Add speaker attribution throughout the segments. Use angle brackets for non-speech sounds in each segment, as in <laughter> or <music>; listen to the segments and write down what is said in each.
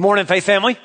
Speaker 1: Good morning, Faith Family.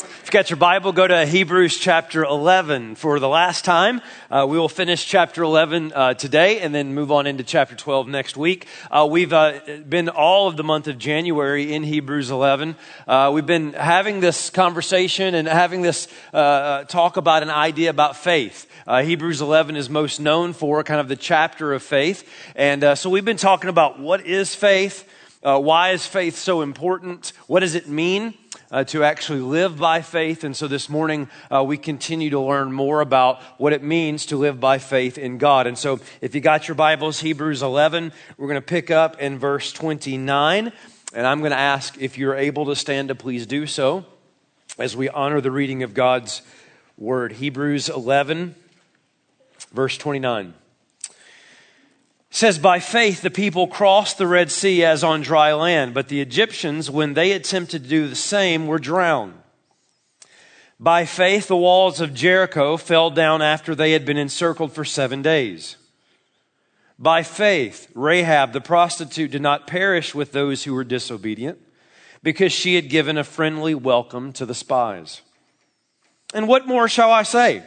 Speaker 1: If you got your Bible, go to Hebrews chapter 11 for the last time. Uh, we will finish chapter 11 uh, today and then move on into chapter 12 next week. Uh, we've uh, been all of the month of January in Hebrews 11. Uh, we've been having this conversation and having this uh, talk about an idea about faith. Hebrews 11 is most known for kind of the chapter of faith. And so we've been talking about what is faith? Uh, why is faith so important? What does it mean uh, to actually live by faith? And so this morning, uh, we continue to learn more about what it means to live by faith in God. And so if you got your Bibles, Hebrews 11, we're going to pick up in verse 29. And I'm going to ask if you're able to stand to please do so as we honor the reading of God's word. Hebrews 11, verse 29 says, By faith the people crossed the Red Sea as on dry land, but the Egyptians, when they attempted to do the same, were drowned. By faith the walls of Jericho fell down after they had been encircled for seven days. By faith, Rahab the prostitute did not perish with those who were disobedient, because she had given a friendly welcome to the spies. And what more shall I say?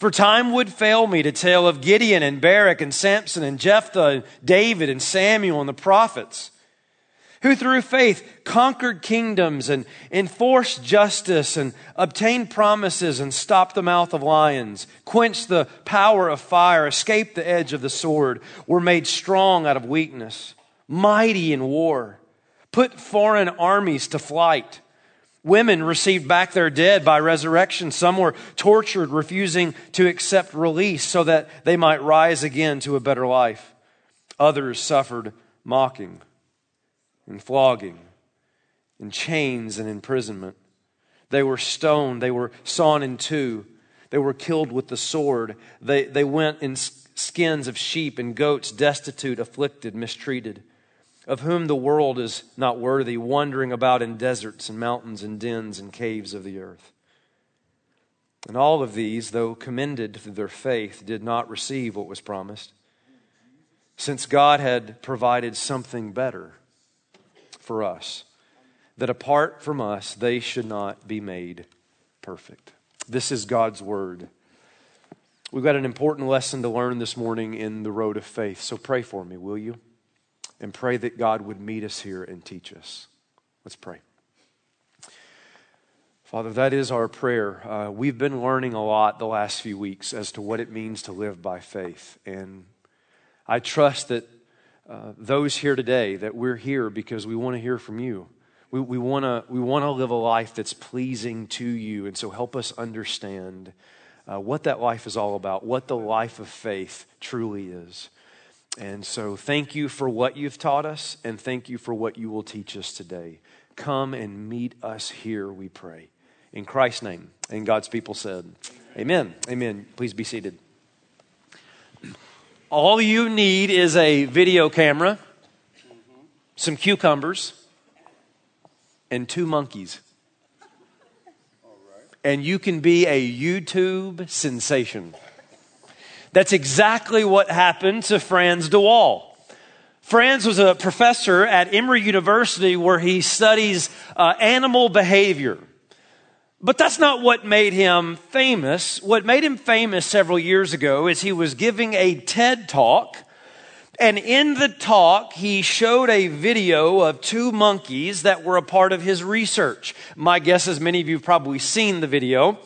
Speaker 1: For time would fail me to tell of Gideon and Barak and Samson and Jephthah and David and Samuel and the prophets, who through faith conquered kingdoms and enforced justice and obtained promises and stopped the mouth of lions, quenched the power of fire, escaped the edge of the sword, were made strong out of weakness, mighty in war, put foreign armies to flight Women received back their dead by resurrection. Some were tortured, refusing to accept release so that they might rise again to a better life. Others suffered mocking and flogging and chains and imprisonment. They were stoned. They were sawn in two. They were killed with the sword. They, they went in skins of sheep and goats, destitute, afflicted, mistreated of whom the world is not worthy, wandering about in deserts and mountains and dens and caves of the earth. And all of these, though commended for their faith, did not receive what was promised, since God had provided something better for us, that apart from us, they should not be made perfect. This is God's word. We've got an important lesson to learn this morning in the road of faith, so pray for me, will you? And pray that God would meet us here and teach us. Let's pray. Father, that is our prayer. Uh, we've been learning a lot the last few weeks as to what it means to live by faith. And I trust that uh, those here today, that we're here because we want to hear from you. We, we want to we wanna live a life that's pleasing to you. And so help us understand uh, what that life is all about, what the life of faith truly is. And so, thank you for what you've taught us, and thank you for what you will teach us today. Come and meet us here, we pray. In Christ's name. And God's people said, Amen. Amen. Please be seated. All you need is a video camera, some cucumbers, and two monkeys. And you can be a YouTube sensation. That's exactly what happened to Frans de Waal. Frans was a professor at Emory University where he studies uh, animal behavior. But that's not what made him famous. What made him famous several years ago is he was giving a TED talk. And in the talk, he showed a video of two monkeys that were a part of his research. My guess is many of you have probably seen the video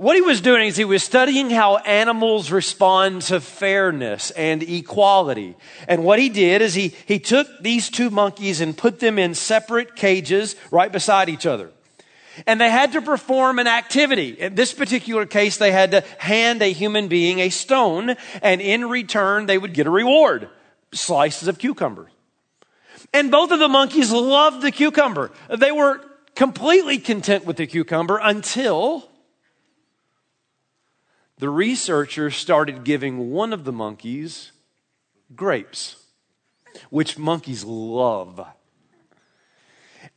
Speaker 1: what he was doing is he was studying how animals respond to fairness and equality. And what he did is he, he took these two monkeys and put them in separate cages right beside each other. And they had to perform an activity. In this particular case, they had to hand a human being a stone, and in return, they would get a reward slices of cucumber. And both of the monkeys loved the cucumber. They were completely content with the cucumber until the researchers started giving one of the monkeys grapes, which monkeys love.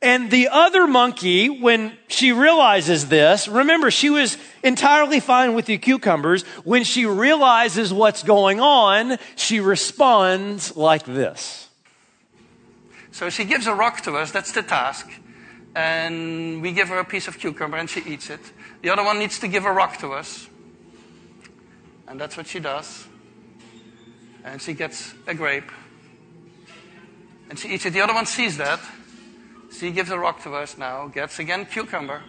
Speaker 1: And the other monkey, when she realizes this, remember, she was entirely fine with the cucumbers. When she realizes what's going on, she responds like this.
Speaker 2: So she gives a rock to us, that's the task. and we give her a piece of cucumber and she eats it. The other one needs to give a rock to us, and that's what she does. And she gets a grape, and she eats it. The other one sees that. She gives a rock to us now, gets again cucumber.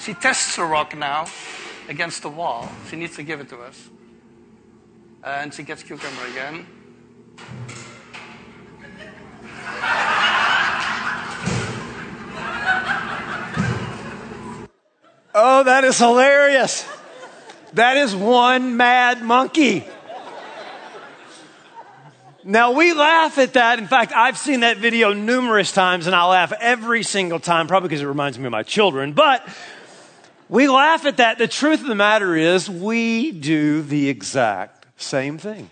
Speaker 2: She tests the rock now against the wall. She needs to give it to us. And she gets cucumber again.
Speaker 1: Oh, that is hilarious. That is one mad monkey. Now we laugh at that. In fact, I've seen that video numerous times and I laugh every single time, probably because it reminds me of my children. But we laugh at that. The truth of the matter is, we do the exact same thing.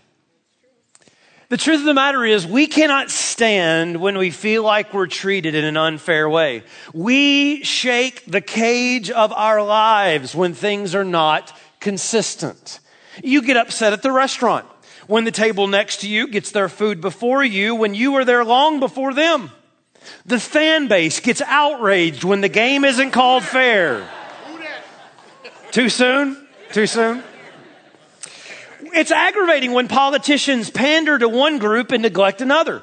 Speaker 1: The truth of the matter is, we cannot stand when we feel like we're treated in an unfair way. We shake the cage of our lives when things are not consistent. You get upset at the restaurant when the table next to you gets their food before you when you were there long before them. The fan base gets outraged when the game isn't called fair. Too soon? Too soon? It's aggravating when politicians pander to one group and neglect another.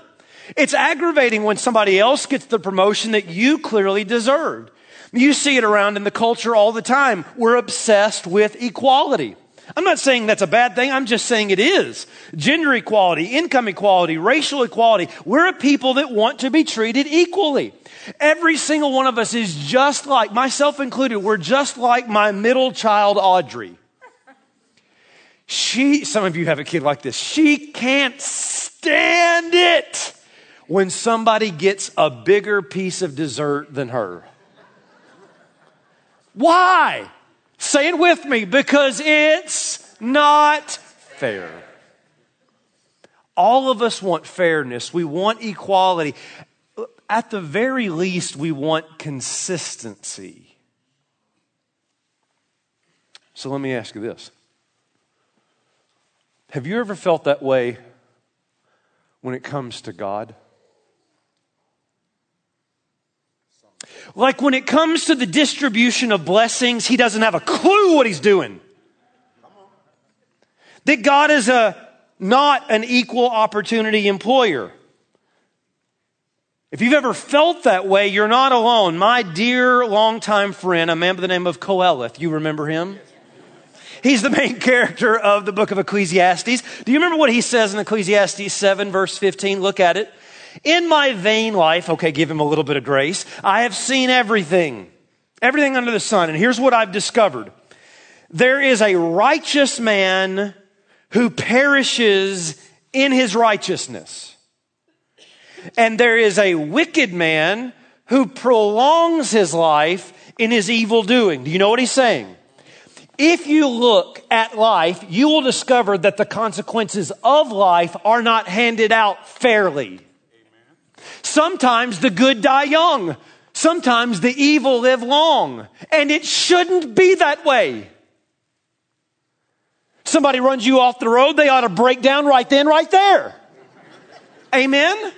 Speaker 1: It's aggravating when somebody else gets the promotion that you clearly deserved. You see it around in the culture all the time. We're obsessed with equality. I'm not saying that's a bad thing. I'm just saying it is. Gender equality, income equality, racial equality. We're a people that want to be treated equally. Every single one of us is just like, myself included, we're just like my middle child, Audrey. She, some of you have a kid like this, she can't stand it when somebody gets a bigger piece of dessert than her. Why? Say it with me because it's not fair. All of us want fairness. We want equality at the very least, we want consistency. So let me ask you this Have you ever felt that way when it comes to God? Like when it comes to the distribution of blessings, he doesn't have a clue what he's doing. That God is a not an equal opportunity employer. If you've ever felt that way, you're not alone. My dear longtime friend, a man by the name of Koheleth, you remember him? He's the main <laughs> character of the book of Ecclesiastes. Do you remember what he says in Ecclesiastes 7, verse 15? Look at it. In my vain life, okay, give him a little bit of grace, I have seen everything, everything under the sun. And here's what I've discovered there is a righteous man who perishes in his righteousness and there is a wicked man who prolongs his life in his evil doing. Do you know what he's saying? If you look at life, you will discover that the consequences of life are not handed out fairly. Sometimes the good die young. Sometimes the evil live long. And it shouldn't be that way. Somebody runs you off the road, they ought to break down right then, right there. Amen?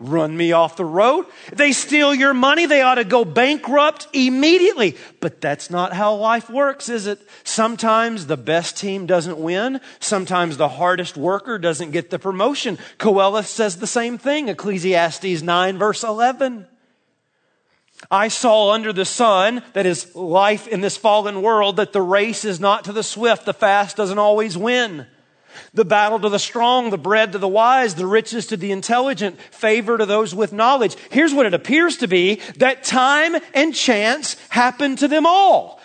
Speaker 1: Run me off the road. They steal your money, they ought to go bankrupt immediately. But that's not how life works, is it? Sometimes the best team doesn't win. Sometimes the hardest worker doesn't get the promotion. Koheleth says the same thing, Ecclesiastes 9 verse 11. I saw under the sun, that is life in this fallen world, that the race is not to the swift. The fast doesn't always win. The battle to the strong, the bread to the wise, the riches to the intelligent, favor to those with knowledge. Here's what it appears to be that time and chance happen to them all.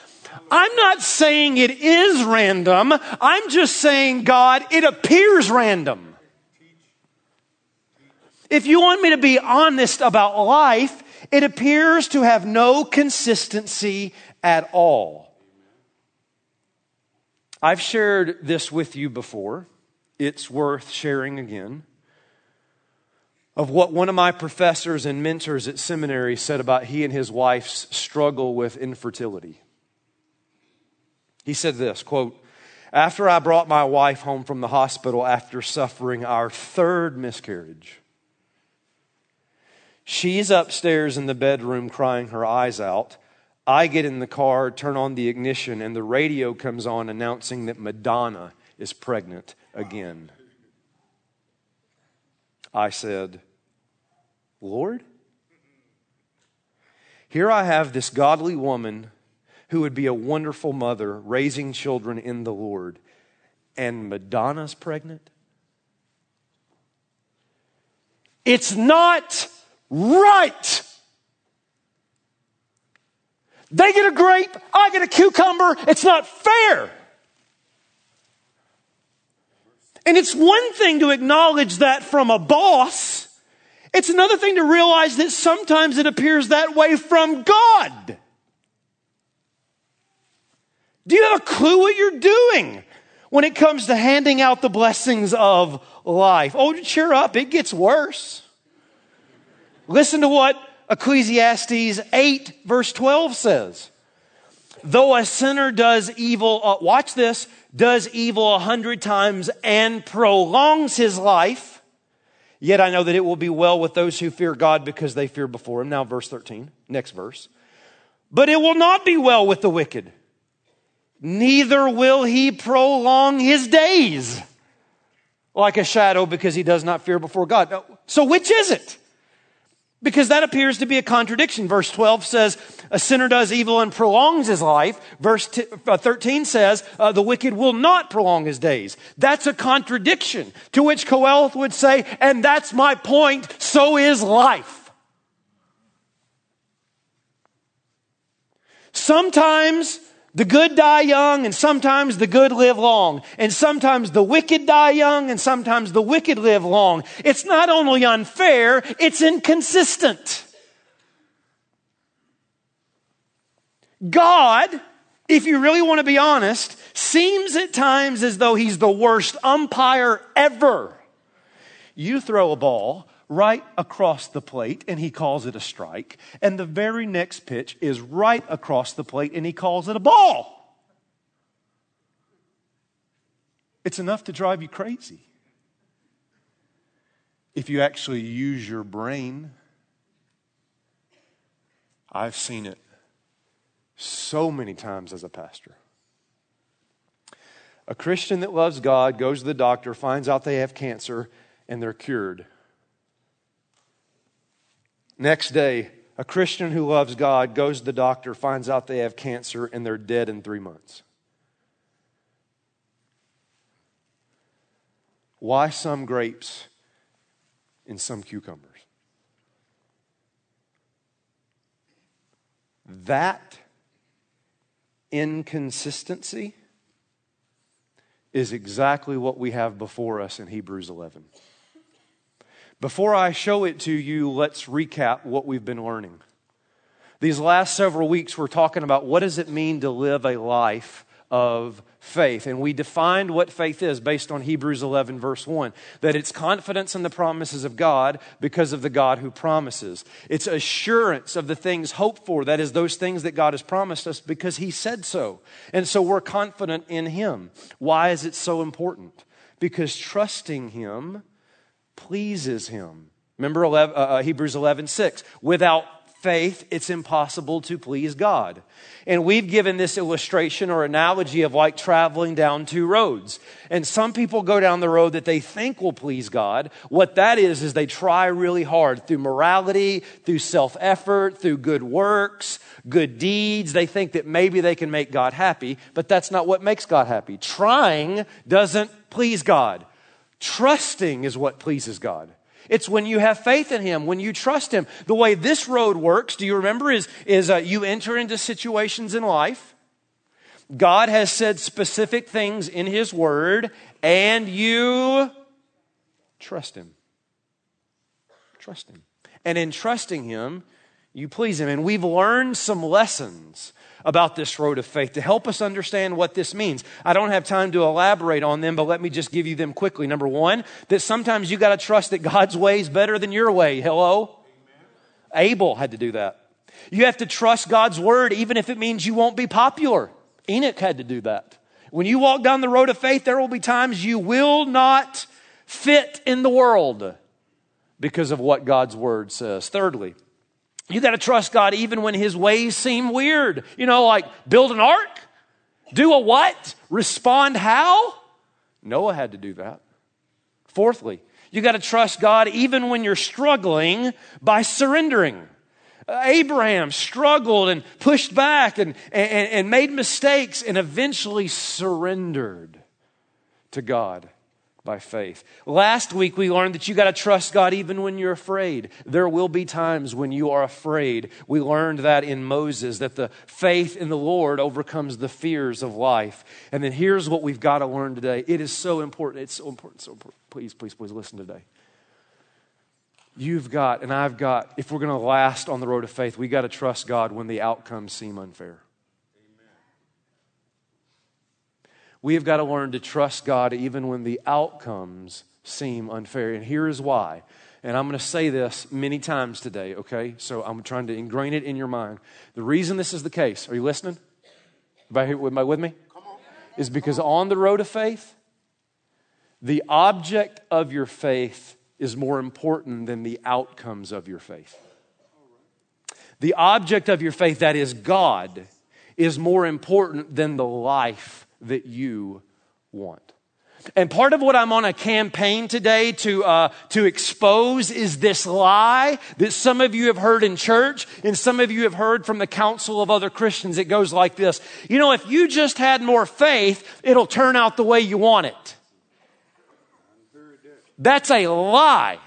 Speaker 1: I'm not saying it is random. I'm just saying, God, it appears random. If you want me to be honest about life, it appears to have no consistency at all. I've shared this with you before. It's worth sharing again. of what one of my professors and mentors at seminary said about he and his wife's struggle with infertility. He said this quote, After I brought my wife home from the hospital after suffering our third miscarriage, she's upstairs in the bedroom crying her eyes out. I get in the car, turn on the ignition, and the radio comes on announcing that Madonna is pregnant again. I said, Lord, here I have this godly woman who would be a wonderful mother raising children in the Lord, and Madonna's pregnant? It's not right. They get a grape, I get a cucumber. It's not fair. And it's one thing to acknowledge that from a boss. It's another thing to realize that sometimes it appears that way from God. Do you have a clue what you're doing when it comes to handing out the blessings of life? Oh, cheer up, it gets worse. Listen to what Ecclesiastes 8, verse 12 says. Though a sinner does evil, uh, watch this, does evil a hundred times and prolongs his life, yet I know that it will be well with those who fear God because they fear before him. Now, verse 13, next verse. But it will not be well with the wicked neither will he prolong his days like a shadow because he does not fear before God. So, which is it? Because that appears to be a contradiction. Verse 12 says, A sinner does evil and prolongs his life. Verse t- uh, 13 says, uh, The wicked will not prolong his days. That's a contradiction. To which Qoheleth would say, And that's my point, so is life. Sometimes the good die young, and sometimes the good live long. And sometimes the wicked die young, and sometimes the wicked live long. It's not only unfair, it's inconsistent. God, if you really want to be honest, seems at times as though he's the worst umpire ever. You throw a ball, right across the plate and he calls it a strike. And the very next pitch is right across the plate and he calls it a ball. It's enough to drive you crazy. If you actually use your brain, I've seen it so many times as a pastor. A Christian that loves God goes to the doctor, finds out they have cancer, and they're cured. Next day, a Christian who loves God goes to the doctor, finds out they have cancer, and they're dead in three months. Why some grapes and some cucumbers? That inconsistency is exactly what we have before us in Hebrews 11. Before I show it to you, let's recap what we've been learning. These last several weeks, we're talking about what does it mean to live a life of faith. And we defined what faith is based on Hebrews 11, verse 1 that it's confidence in the promises of God because of the God who promises. It's assurance of the things hoped for, that is, those things that God has promised us because He said so. And so we're confident in Him. Why is it so important? Because trusting Him pleases him. Remember 11, uh, uh, Hebrews 11, 6. Without faith, it's impossible to please God. And we've given this illustration or analogy of like traveling down two roads. And some people go down the road that they think will please God. What that is, is they try really hard through morality, through self effort, through good works, good deeds. They think that maybe they can make God happy, but that's not what makes God happy. Trying doesn't please God. Trusting is what pleases God. It's when you have faith in Him, when you trust Him. The way this road works, do you remember, is, is uh, you enter into situations in life. God has said specific things in His Word, and you trust Him. Trust Him. And in trusting Him, You please Him. And we've learned some lessons about this road of faith to help us understand what this means. I don't have time to elaborate on them, but let me just give you them quickly. Number one, that sometimes you got to trust that God's way is better than your way. Hello? Amen. Abel had to do that. You have to trust God's word, even if it means you won't be popular. Enoch had to do that. When you walk down the road of faith, there will be times you will not fit in the world because of what God's word says. Thirdly, you got to trust God even when his ways seem weird. You know, like build an ark? Do a what? Respond how? Noah had to do that. Fourthly, you got to trust God even when you're struggling by surrendering. Abraham struggled and pushed back and, and, and made mistakes and eventually surrendered to God by faith. Last week we learned that you got to trust God even when you're afraid. There will be times when you are afraid. We learned that in Moses that the faith in the Lord overcomes the fears of life. And then here's what we've got to learn today. It is so important. It's so important. So important. Please, please, please listen today. You've got and I've got if we're going to last on the road of faith, we got to trust God when the outcomes seem unfair. We have got to learn to trust God even when the outcomes seem unfair. And here is why. And I'm going to say this many times today, okay? So I'm trying to ingrain it in your mind. The reason this is the case, are you listening? Am I with me? Is because on the road of faith, the object of your faith is more important than the outcomes of your faith. The object of your faith, that is God, is more important than the life that you want. And part of what I'm on a campaign today to, uh, to expose is this lie that some of you have heard in church and some of you have heard from the counsel of other Christians. It goes like this. You know, if you just had more faith, it'll turn out the way you want it. That's a lie.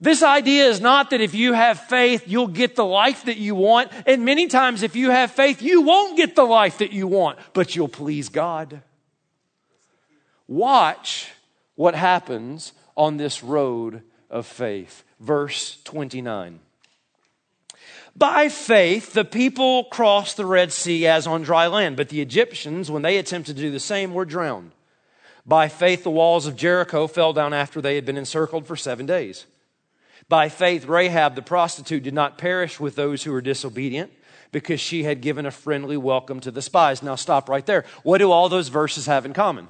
Speaker 1: This idea is not that if you have faith, you'll get the life that you want. And many times, if you have faith, you won't get the life that you want, but you'll please God. Watch what happens on this road of faith. Verse 29. By faith, the people crossed the Red Sea as on dry land, but the Egyptians, when they attempted to do the same, were drowned. By faith, the walls of Jericho fell down after they had been encircled for seven days. By faith, Rahab the prostitute did not perish with those who were disobedient because she had given a friendly welcome to the spies. Now, stop right there. What do all those verses have in common?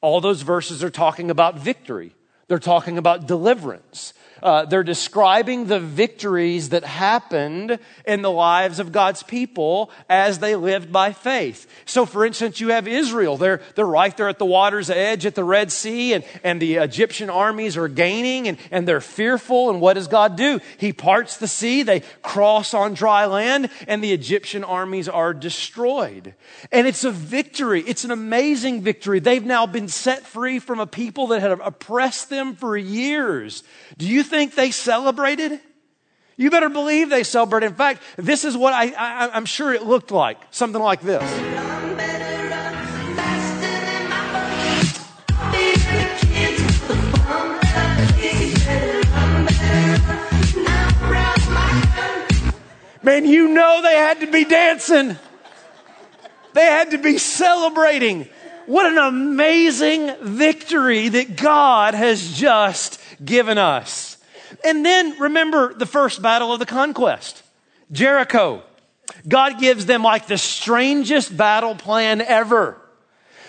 Speaker 1: All those verses are talking about victory, they're talking about deliverance. Uh, they're describing the victories that happened in the lives of God's people as they lived by faith. So, for instance, you have Israel. They're, they're right there at the water's edge at the Red Sea, and, and the Egyptian armies are gaining, and, and they're fearful. And what does God do? He parts the sea, they cross on dry land, and the Egyptian armies are destroyed. And it's a victory. It's an amazing victory. They've now been set free from a people that had oppressed them for years. Do you think they celebrated? You better believe they celebrated. In fact, this is what I, I, am sure it looked like something like this. Man, you know they had to be dancing. They had to be celebrating. What an amazing victory that God has just given us. And then remember the first battle of the conquest Jericho. God gives them like the strangest battle plan ever.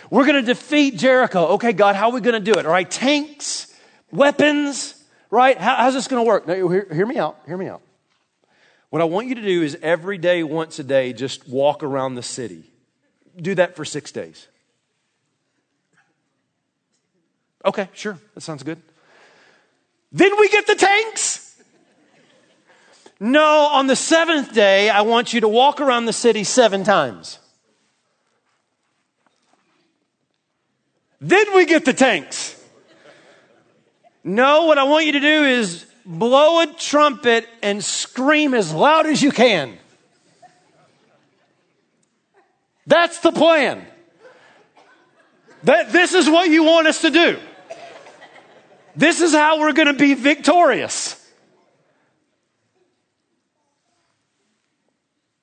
Speaker 1: We're going to defeat Jericho. Okay, God, how are we going to do it? All right, tanks, weapons, right? How, how's this going to work? Now, hear, hear me out. Hear me out. What I want you to do is every day, once a day, just walk around the city. Do that for six days. Okay, sure. That sounds good. Then we get the tanks. No, on the seventh day, I want you to walk around the city seven times. Then we get the tanks. No, what I want you to do is blow a trumpet and scream as loud as you can. That's the plan. That, this is what you want us to do. This is how we're going to be victorious.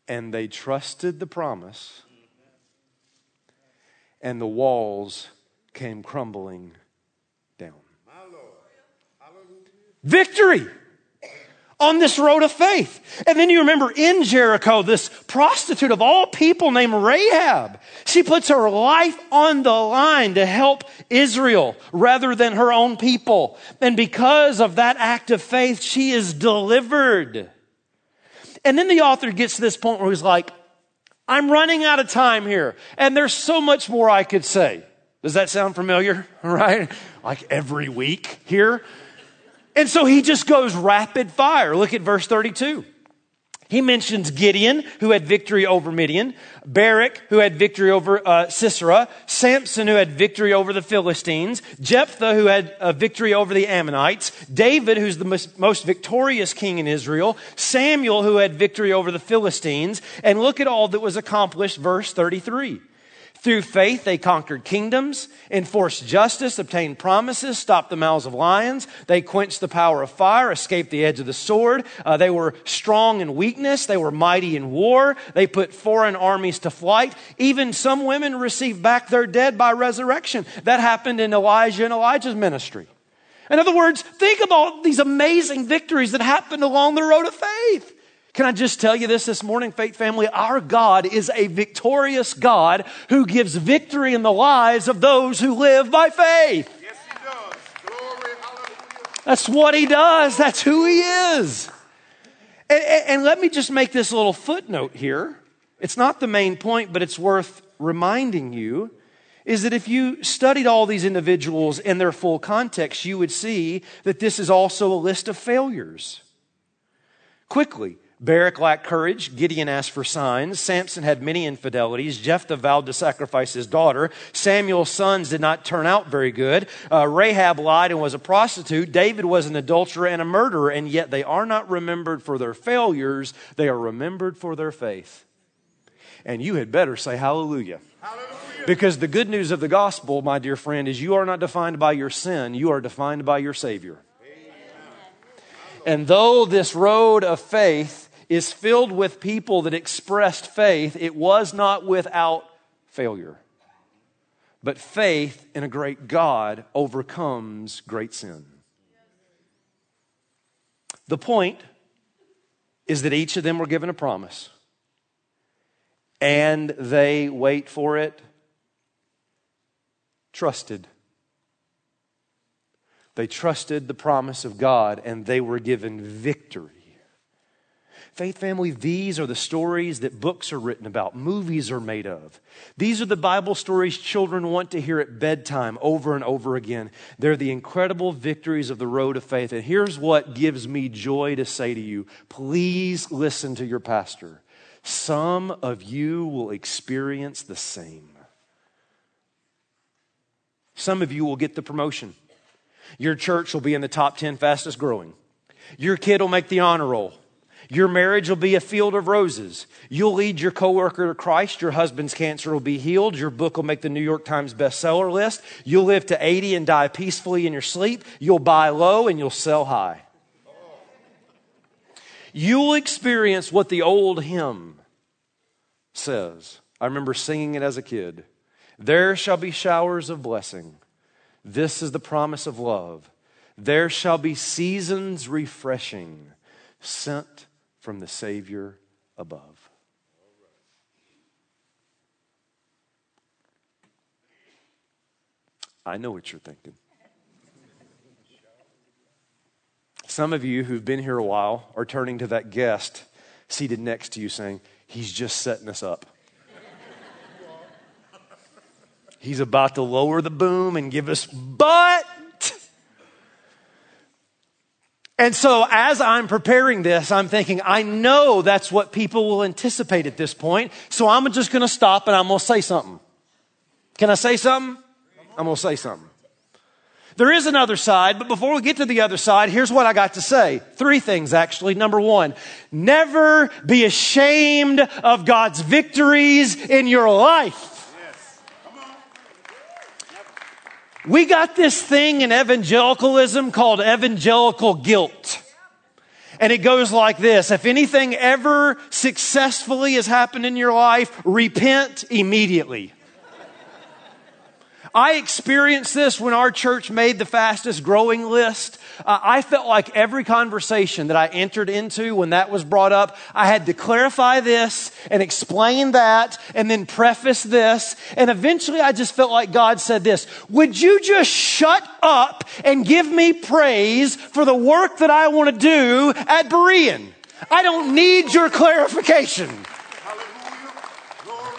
Speaker 1: And they trusted the promise, and the walls came crumbling down. Victory! On this road of faith. And then you remember in Jericho, this prostitute of all people named Rahab. She puts her life on the line to help Israel rather than her own people. And because of that act of faith, she is delivered. And then the author gets to this point where he's like, I'm running out of time here. And there's so much more I could say. Does that sound familiar? <laughs> Right? Like every week here. And so he just goes rapid fire. Look at verse 32. He mentions Gideon, who had victory over Midian, Barak, who had victory over uh, Sisera, Samson, who had victory over the Philistines, Jephthah, who had a victory over the Ammonites, David, who's the most, most victorious king in Israel, Samuel, who had victory over the Philistines, and look at all that was accomplished, verse 33. Through faith, they conquered kingdoms, enforced justice, obtained promises, stopped the mouths of lions. They quenched the power of fire, escaped the edge of the sword. Uh, they were strong in weakness. They were mighty in war. They put foreign armies to flight. Even some women received back their dead by resurrection. That happened in Elijah and Elisha's ministry. In other words, think of all these amazing victories that happened along the road of faith. Can I just tell you this this morning, faith family? Our God is a victorious God who gives victory in the lives of those who live by faith.
Speaker 3: Yes, he does. Glory, hallelujah.
Speaker 1: That's what he does. That's who he is. And, and, and let me just make this little footnote here. It's not the main point, but it's worth reminding you is that if you studied all these individuals in their full context, you would see that this is also a list of failures. Quickly, Barak lacked courage. Gideon asked for signs. Samson had many infidelities. Jephthah vowed to sacrifice his daughter. Samuel's sons did not turn out very good. Uh, Rahab lied and was a prostitute. David was an adulterer and a murderer, and yet they are not remembered for their failures. They are remembered for their faith. And you had better say hallelujah.
Speaker 3: Hallelujah.
Speaker 1: Because the good news of the gospel, my dear friend, is you are not defined by your sin, you are defined by your Savior. And though this road of faith is filled with people that expressed faith, it was not without failure. But faith in a great God overcomes great sin. The point is that each of them were given a promise, and they wait for it, trusted. They trusted the promise of God, and they were given victory. Faith family, these are the stories that books are written about, movies are made of. These are the Bible stories children want to hear at bedtime over and over again. They're the incredible victories of the road of faith. And here's what gives me joy to say to you please listen to your pastor. Some of you will experience the same. Some of you will get the promotion. Your church will be in the top 10 fastest growing. Your kid will make the honor roll. Your marriage will be a field of roses. You'll lead your coworker to Christ. Your husband's cancer will be healed. Your book will make the New York Times bestseller list. You'll live to 80 and die peacefully in your sleep. You'll buy low and you'll sell high. You'll experience what the old hymn says. I remember singing it as a kid. There shall be showers of blessing. This is the promise of love. There shall be seasons refreshing, sent from the Savior above. I know what you're thinking. Some of you who've been here a while are turning to that guest seated next to you saying, He's just setting us up. He's about to lower the boom and give us, but And so as I'm preparing this, I'm thinking, I know that's what people will anticipate at this point. So I'm just going to stop and I'm going to say something. Can I say something? I'm going to say something. There is another side, but before we get to the other side, here's what I got to say. Three things, actually. Number one, never be ashamed of God's victories in your life. We got this thing in evangelicalism called evangelical guilt. And it goes like this. If anything ever successfully has happened in your life, repent immediately. I experienced this when our church made the fastest growing list. Uh, I felt like every conversation that I entered into when that was brought up, I had to clarify this and explain that and then preface this. And eventually I just felt like God said this, would you just shut up and give me praise for the work that I want to do at Berean? I don't need your clarification.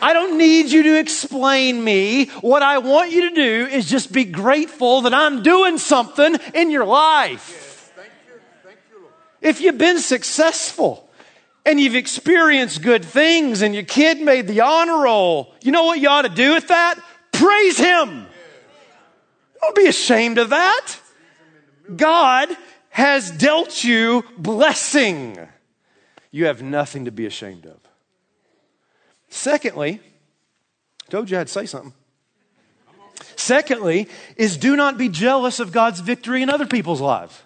Speaker 1: I don't need you to explain me. What I want you to do is just be grateful that I'm doing something in your life.
Speaker 3: Thank you. Thank you,
Speaker 1: If you've been successful and you've experienced good things and your kid made the honor roll, you know what you ought to do with that? Praise Him. Don't be ashamed of that. God has dealt you blessing. You have nothing to be ashamed of. Secondly, told you I'd say something. Secondly, is do not be jealous of God's victory in other people's lives.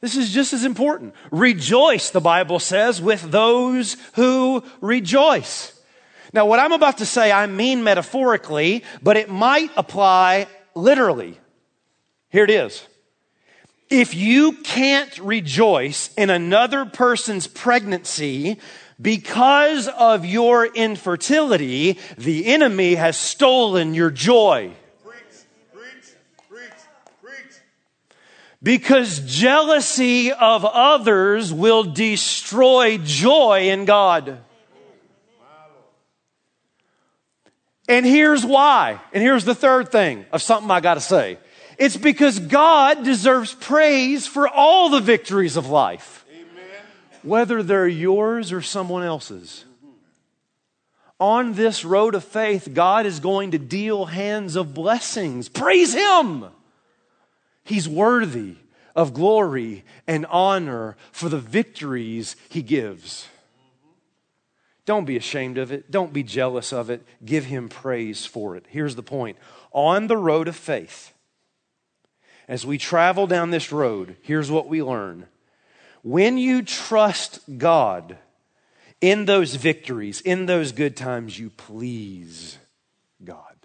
Speaker 1: This is just as important. Rejoice, the Bible says, with those who rejoice. Now, what I'm about to say, I mean metaphorically, but it might apply literally. Here it is. If you can't rejoice in another person's pregnancy, because of your infertility, the enemy has stolen your joy. Because jealousy of others will destroy joy in God. And here's why. And here's the third thing of something I got to say. It's because God deserves praise for all the victories of life, whether they're yours or someone else's. On this road of faith, God is going to deal hands of blessings. Praise Him! He's worthy of glory and honor for the victories He gives. Don't be ashamed of it. Don't be jealous of it. Give him praise for it. Here's the point on the road of faith, as we travel down this road, here's what we learn. When you trust God in those victories, in those good times, you please God.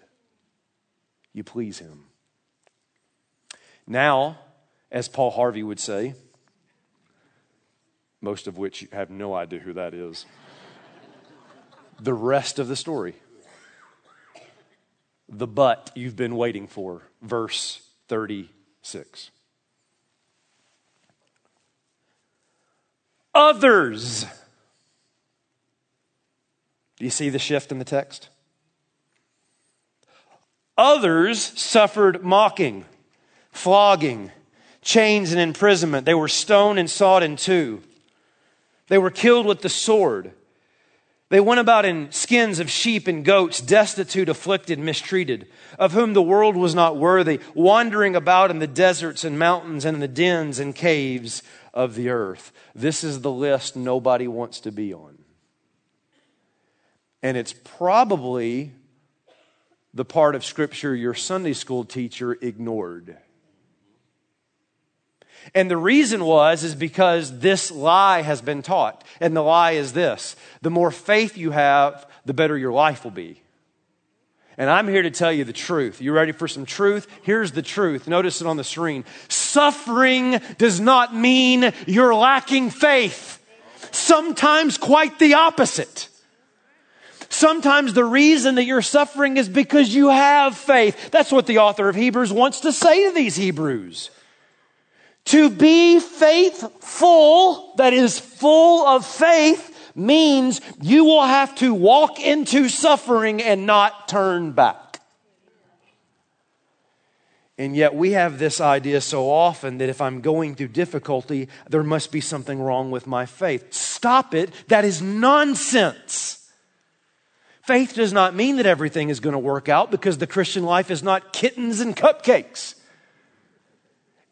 Speaker 1: You please Him. Now, as Paul Harvey would say, most of which you have no idea who that is <laughs> the rest of the story. The but you've been waiting for. Verse 36. Others. Do you see the shift in the text? Others suffered mocking, flogging, chains, and imprisonment. They were stoned and sawed in two. They were killed with the sword. They went about in skins of sheep and goats, destitute, afflicted, mistreated, of whom the world was not worthy, wandering about in the deserts and mountains and in the dens and caves of the earth. This is the list nobody wants to be on. And it's probably the part of Scripture your Sunday school teacher ignored. And the reason was is because this lie has been taught. And the lie is this. The more faith you have, the better your life will be. And I'm here to tell you the truth. You ready for some truth? Here's the truth. Notice it on the screen. Suffering does not mean you're lacking faith. Sometimes quite the opposite. Sometimes the reason that you're suffering is because you have faith. That's what the author of Hebrews wants to say to these Hebrews. To be faithful, that is full of faith, means you will have to walk into suffering and not turn back. And yet we have this idea so often that if I'm going through difficulty, there must be something wrong with my faith. Stop it. That is nonsense. Faith does not mean that everything is going to work out because the Christian life is not kittens and cupcakes.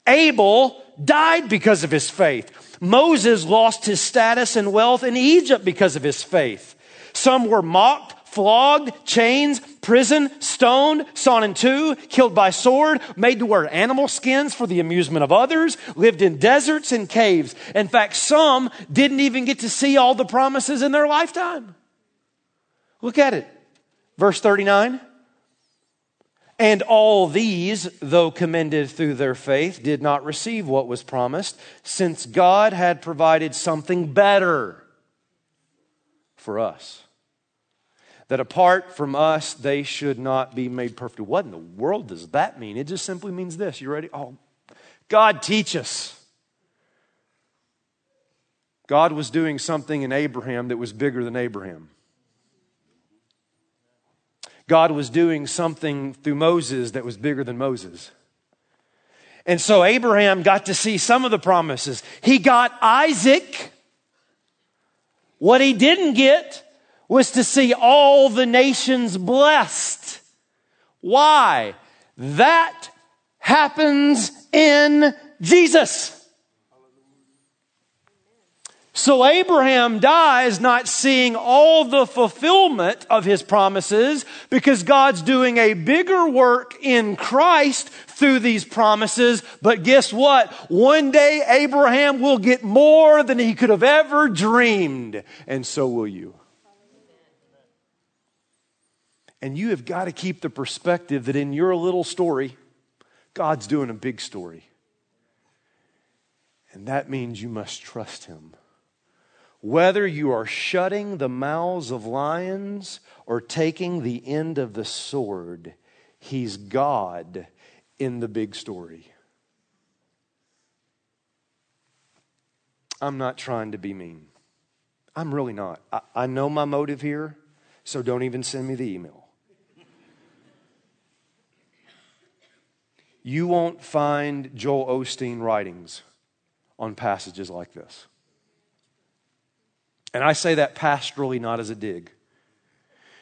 Speaker 1: Abel died because of his faith. Moses lost his status and wealth in Egypt because of his faith. Some were mocked, flogged, chains, prison, stoned, sawn in two, killed by sword, made to wear animal skins for the amusement of others, lived in deserts and caves. In fact, some didn't even get to see all the promises in their lifetime. Look at it. Verse 39. And all these, though commended through their faith, did not receive what was promised, since God had provided something better for us. That apart from us, they should not be made perfect. What in the world does that mean? It just simply means this. You ready? Oh, God, teach us. God was doing something in Abraham that was bigger than Abraham. God was doing something through Moses that was bigger than Moses. And so Abraham got to see some of the promises. He got Isaac. What he didn't get was to see all the nations blessed. Why? That happens in Jesus. So Abraham dies not seeing all the fulfillment of his promises because God's doing a bigger work in Christ through these promises. But guess what? One day Abraham will get more than he could have ever dreamed. And so will you. And you have got to keep the perspective that in your little story, God's doing a big story. And that means you must trust him. Whether you are shutting the mouths of lions or taking the end of the sword, He's God in the big story. I'm not trying to be mean. I'm really not. I, I, know my motive here, so don't even send me the email. You won't find Joel Osteen writings on passages like this. And I say that pastorally, not as a dig.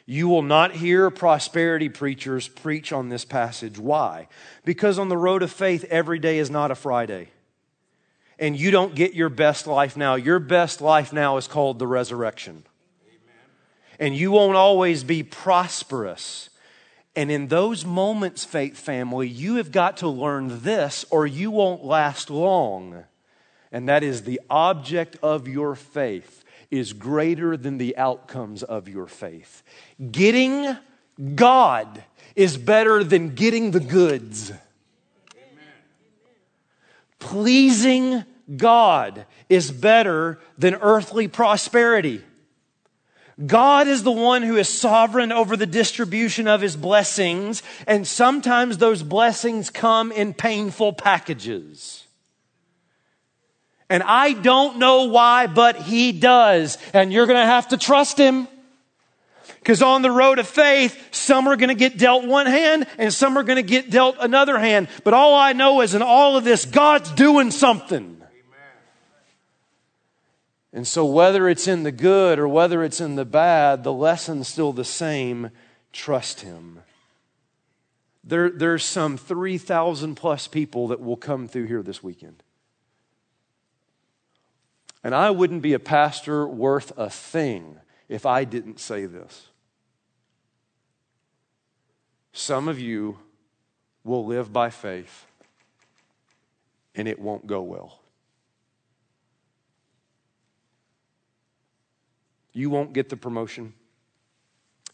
Speaker 1: You will not hear prosperity preachers preach on this passage. Why? Because on the road of faith, every day is not a Friday. And you don't get your best life now. Your best life now is called the resurrection. And you won't always be prosperous. And in those moments, faith family, you have got to learn this or you won't last long. And that is the object of your faith is greater than the outcomes of your faith. Getting God is better than getting the goods. Pleasing God is better than earthly prosperity. God is the one who is sovereign over the distribution of his blessings, and sometimes those blessings come in painful packages. And I don't know why, but he does. And you're going to have to trust him. Because on the road of faith, some are going to get dealt one hand and some are going to get dealt another hand. But all I know is in all of this, God's doing something. And so, whether it's in the good or whether it's in the bad, the lesson's still the same trust Him. There, there's some 3,000 plus people that will come through here this weekend. And I wouldn't be a pastor worth a thing if I didn't say this. Some of you will live by faith and it won't go well. You won't get the promotion.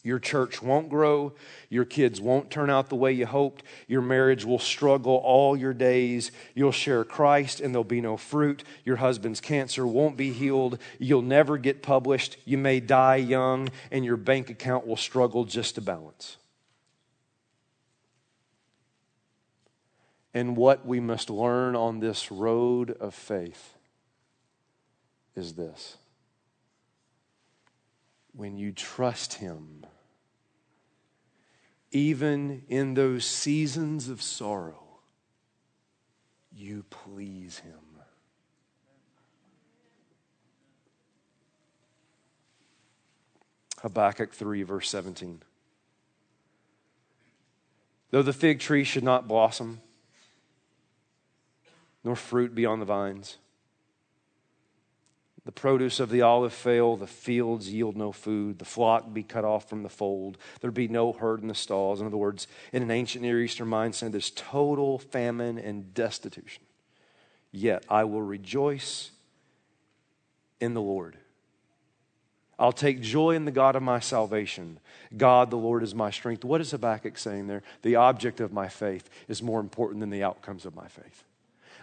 Speaker 1: Your church won't grow. Your kids won't turn out the way you hoped. Your marriage will struggle all your days. You'll share Christ and there'll be no fruit. Your husband's cancer won't be healed. You'll never get published. You may die young, and your bank account will struggle just to balance. And what we must learn on this road of faith is this when you trust Him even in those seasons of sorrow, you please Him. Habakkuk 3, verse 17. Though the fig tree should not blossom, nor fruit be on the vines, The produce of the olive fail, the fields yield no food, the flock be cut off from the fold, there be no herd in the stalls. In other words, in an ancient Near Eastern mindset, there's total famine and destitution. Yet I will rejoice in the Lord. I'll take joy in the God of my salvation. God, the Lord, is my strength. What is Habakkuk saying there? The object of my faith is more important than the outcomes of my faith.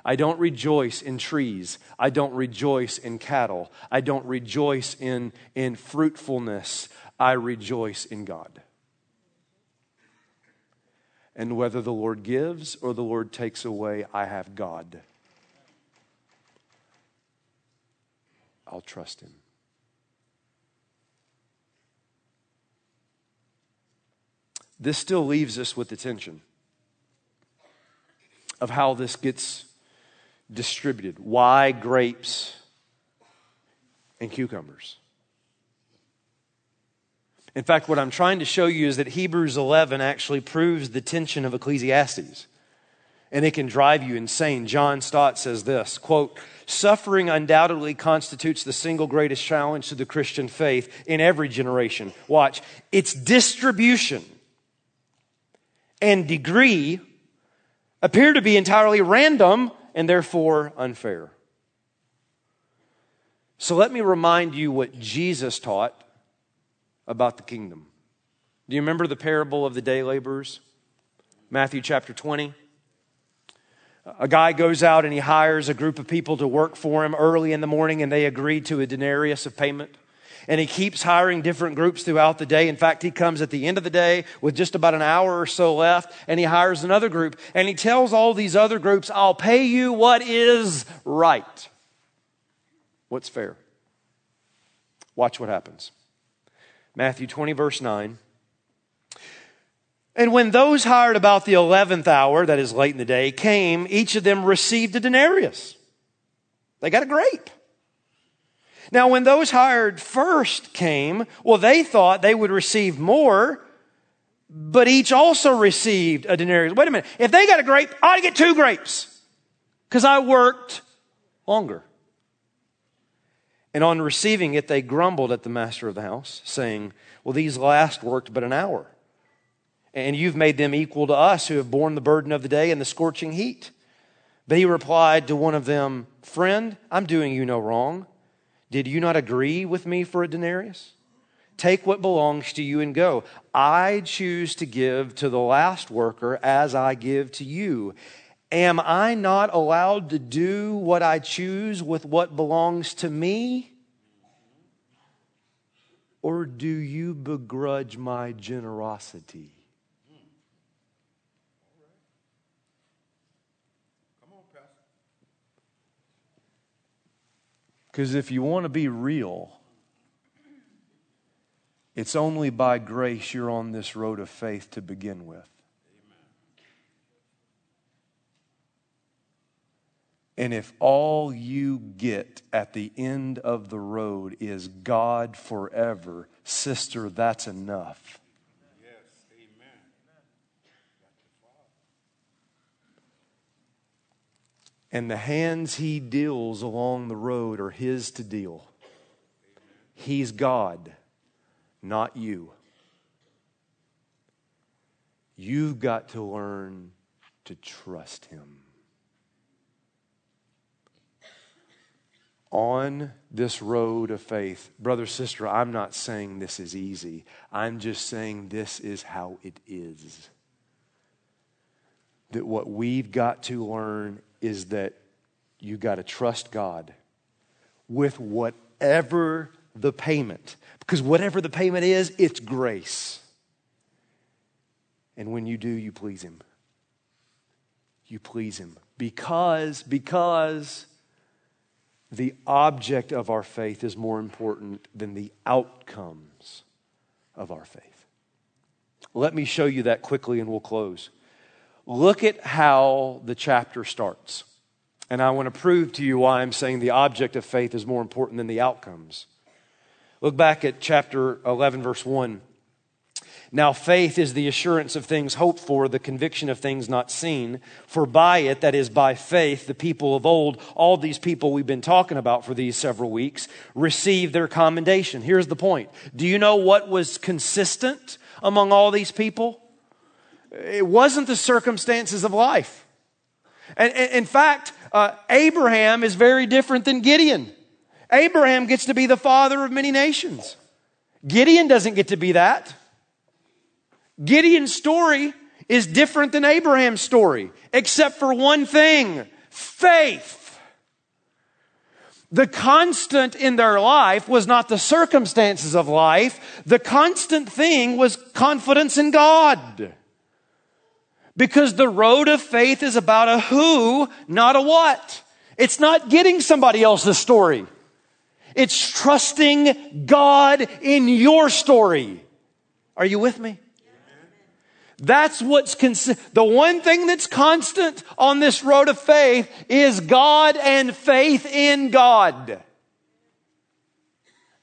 Speaker 1: I don't rejoice in trees. I don't rejoice in cattle. I don't rejoice in, in fruitfulness. I rejoice in God. And whether the Lord gives or the Lord takes away, I have God. I'll trust Him. This still leaves us with the tension of how this gets distributed. Why grapes and cucumbers? In fact, what I'm trying to show you is that Hebrews 11 actually proves the tension of Ecclesiastes. And it can drive you insane. John Stott says this quote, Suffering undoubtedly constitutes the single greatest challenge to the Christian faith in every generation. Watch, its distribution and degree appear to be entirely random and therefore unfair. So let me remind you what Jesus taught about the kingdom. Do you remember the parable of the day laborers? Matthew chapter 20. A guy goes out and he hires a group of people to work for him early in the morning, and they agree to a denarius of payment and he keeps hiring different groups throughout the day. In fact, he comes at the end of the day with just about an hour or so left and he hires another group and he tells all these other groups, I'll pay you what is right. What's fair? Watch what happens. Matthew 20, verse 9. And when those hired about the 11th hour, that is late in the day, came, each of them received a denarius. They got a grape. Now, when those hired first came, well, they thought they would receive more, but each also received a denarius. Wait a minute. If they got a grape, I ought to get two grapes because I worked longer. And on receiving it, they grumbled at the master of the house, saying, Well, these last worked but an hour. And you've made them equal to us who have borne the burden of the day and the scorching heat. But he replied to one of them, Friend, I'm doing you no wrong. Did you not agree with me for a denarius? Take what belongs to you and go. I choose to give to the last worker as I give to you. Am I not allowed to do what I choose with what belongs to me? Or do you begrudge my generosity? Because if you want to be real, it's only by grace you're on this road of faith to begin with. And if all you get at the end of the road is God forever, sister, that's enough. And the hands he deals along the road are his to deal. He's God, not you. You've got to learn to trust him. On this road of faith, brother, sister, I'm not saying this is easy. I'm just saying this is how it is. That what we've got to learn is that you got to trust God with whatever the payment. Because whatever the payment is, it's grace. And when you do, you please Him. You please Him. Because, because the object of our faith is more important than the outcomes of our faith. Let me show you that quickly and we'll close. Look at how the chapter starts. And I want to prove to you why I'm saying the object of faith is more important than the outcomes. Look back at chapter 11, verse 1. Now, faith is the assurance of things hoped for, the conviction of things not seen. For by it, that is by faith, the people of old, all these people we've been talking about for these several weeks, received their commendation. Here's the point Do you know what was consistent among all these people? It wasn't the circumstances of life. And, and in fact, uh, Abraham is very different than Gideon. Abraham gets to be the father of many nations. Gideon doesn't get to be that. Gideon's story is different than Abraham's story, except for one thing faith. The constant in their life was not the circumstances of life. The constant thing was confidence in God. Because the road of faith is about a who, not a what. It's not getting somebody else's story. It's trusting God in your story. Are you with me? That's what's consistent. The one thing that's constant on this road of faith is God and faith in God.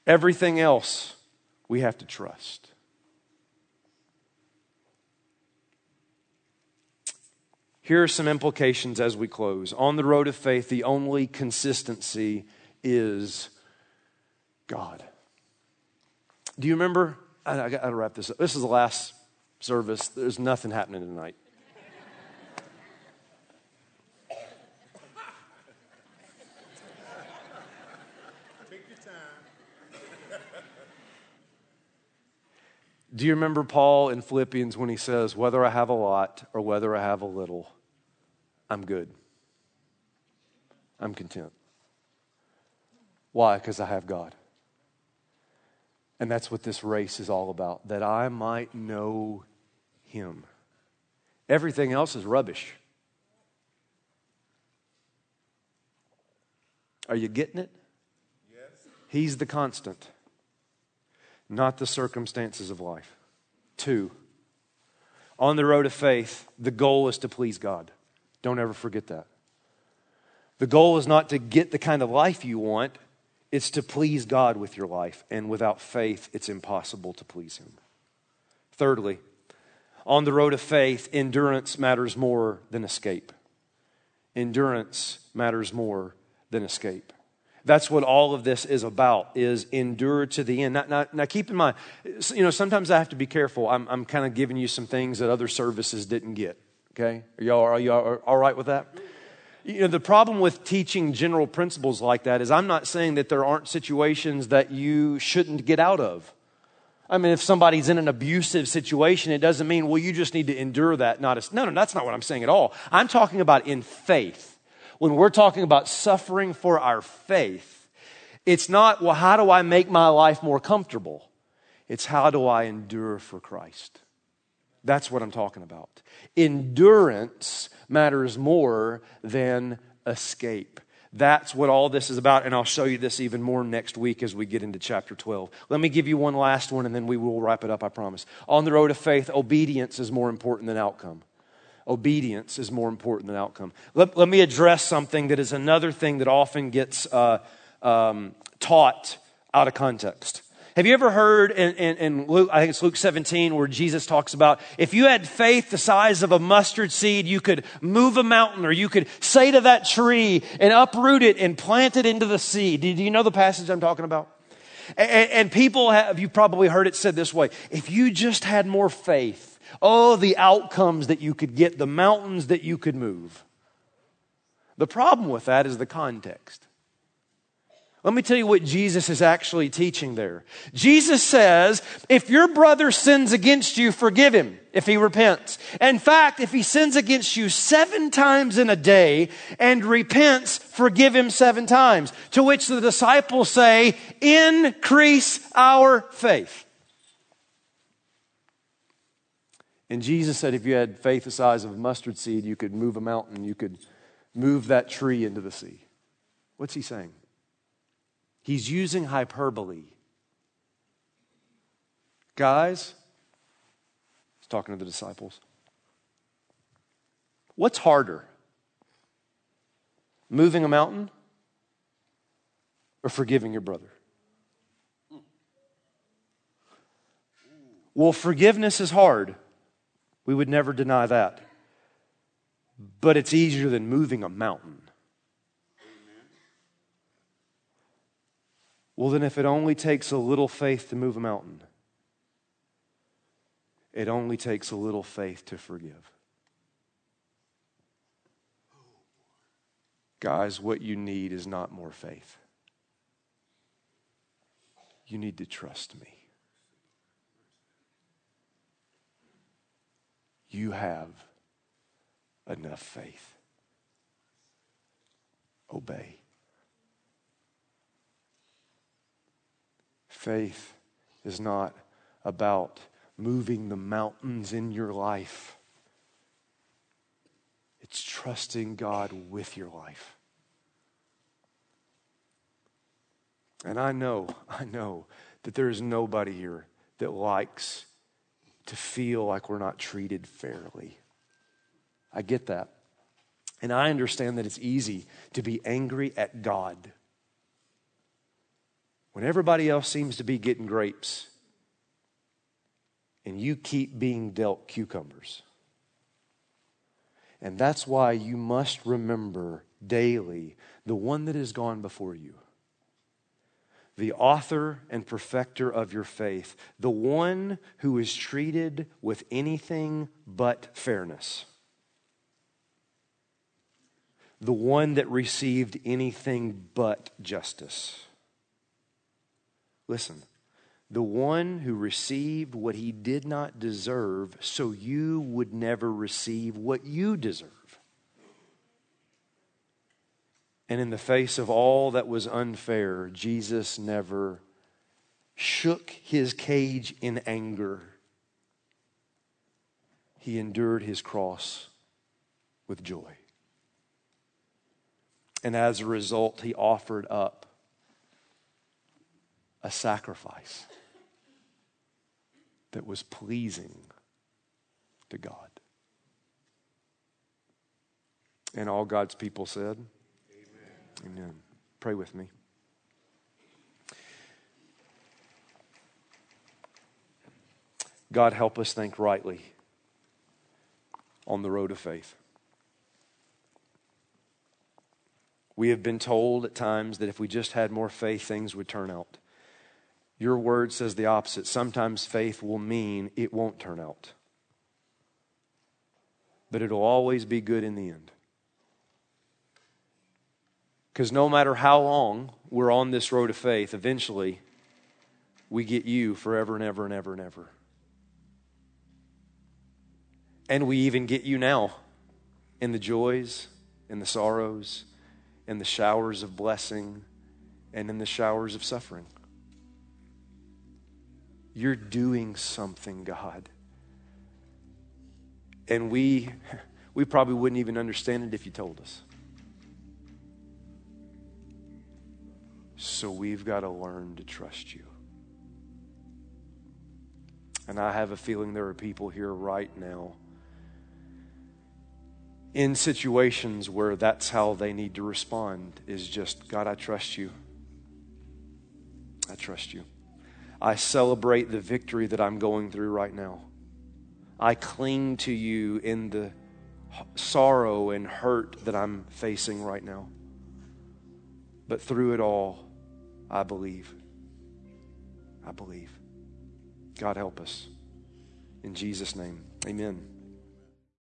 Speaker 1: Everything else we have to trust. Here are some implications as we close. On the road of faith, the only consistency is God. Do you remember? I, I got to wrap this up. This is the last service. There's nothing happening tonight.
Speaker 3: Take your time.
Speaker 1: Do you remember Paul in Philippians when he says, Whether I have a lot or whether I have a little, I'm good. I'm content. Why? Because I have God. And that's what this race is all about that I might know Him. Everything else is rubbish. Are you getting it?
Speaker 3: Yes.
Speaker 1: He's the constant, not the circumstances of life. Two, on the road of faith, the goal is to please God. Don't ever forget that. The goal is not to get the kind of life you want, it's to please God with your life. And without faith, it's impossible to please Him. Thirdly, on the road of faith, endurance matters more than escape. Endurance matters more than escape. That's what all of this is about, is endure to the end. Now, now, now keep in mind, you know, sometimes I have to be careful. I'm, I'm kind of giving you some things that other services didn't get. Okay? Are y'all, are y'all all right with that? You know, the problem with teaching general principles like that is I'm not saying that there aren't situations that you shouldn't get out of. I mean, if somebody's in an abusive situation, it doesn't mean, well, you just need to endure that. Not as, no, no, that's not what I'm saying at all. I'm talking about in faith. When we're talking about suffering for our faith, it's not, well, how do I make my life more comfortable? It's how do I endure for Christ? That's what I'm talking about. Endurance matters more than escape. That's what all this is about, and I'll show you this even more next week as we get into chapter 12. Let me give you one last one, and then we will wrap it up, I promise. On the road of faith, obedience is more important than outcome. Obedience is more important than outcome. Let, let me address something that is another thing that often gets uh, um, taught out of context. Have you ever heard in, in, in, Luke, I think it's Luke 17, where Jesus talks about if you had faith the size of a mustard seed, you could move a mountain or you could say to that tree and uproot it and plant it into the sea. Do, you know the passage I'm talking about? And, and people have, you probably heard it said this way if you just had more faith, oh, the outcomes that you could get, the mountains that you could move. The problem with that is the context. Let me tell you what Jesus is actually teaching there. Jesus says, if your brother sins against you, forgive him if he repents. In fact, if he sins against you seven times in a day and repents, forgive him seven times. To which the disciples say, increase our faith. And Jesus said, if you had faith the size of a mustard seed, you could move a mountain, you could move that tree into the sea. What's he saying? He's using hyperbole. Guys, he's talking to the disciples. What's harder? Moving a mountain or forgiving your brother? Well, forgiveness is hard. We would never deny that. But it's easier than moving a mountain. Well, then, if it only takes a little faith to move a mountain, it only takes a little faith to forgive. Guys, what you need is not more faith. You need to trust me. You have enough faith. Obey. Faith is not about moving the mountains in your life. It's trusting God with your life. And I know, <laughs> I know that there is nobody here that likes to feel like we're not treated fairly. I get that. And I understand that it's easy to be angry at God when everybody else seems to be getting grapes and you keep being dealt cucumbers. And that's why you must remember daily the one that has gone before you, the author and perfecter of your faith, the one who is treated with anything but fairness, the one that received anything but justice. Listen, the one who received what he did not deserve, so you would never receive what you deserve. And in the face of all that was unfair, Jesus never shook his cage in anger. He endured his cross with joy. And as a result, he offered up a sacrifice that was pleasing to God. And all God's people said, Amen. Amen. Pray with me. God, help us think rightly on the road of faith. We have been told at times that if we just had more faith, things would turn out. Your word says the opposite. Sometimes faith will mean it won't turn out, but it'll always be good in the end. Because no matter how long we're on this road of faith, eventually we get you forever and ever and ever and ever. And we even get you now in the joys, in the sorrows, in the showers of blessing, and in the showers of suffering. You're doing something, God. And we, <laughs> we probably wouldn't even understand it if you told us. So we've got to learn to trust you. And I have a feeling there are people here right now in situations where that's how they need to respond is just, God, I trust you. I trust you. I celebrate the victory that I'm going through right now. I cling to you in the sorrow and hurt that I'm facing right now. But through it all, I believe. I believe. God help us. In Jesus' name, amen.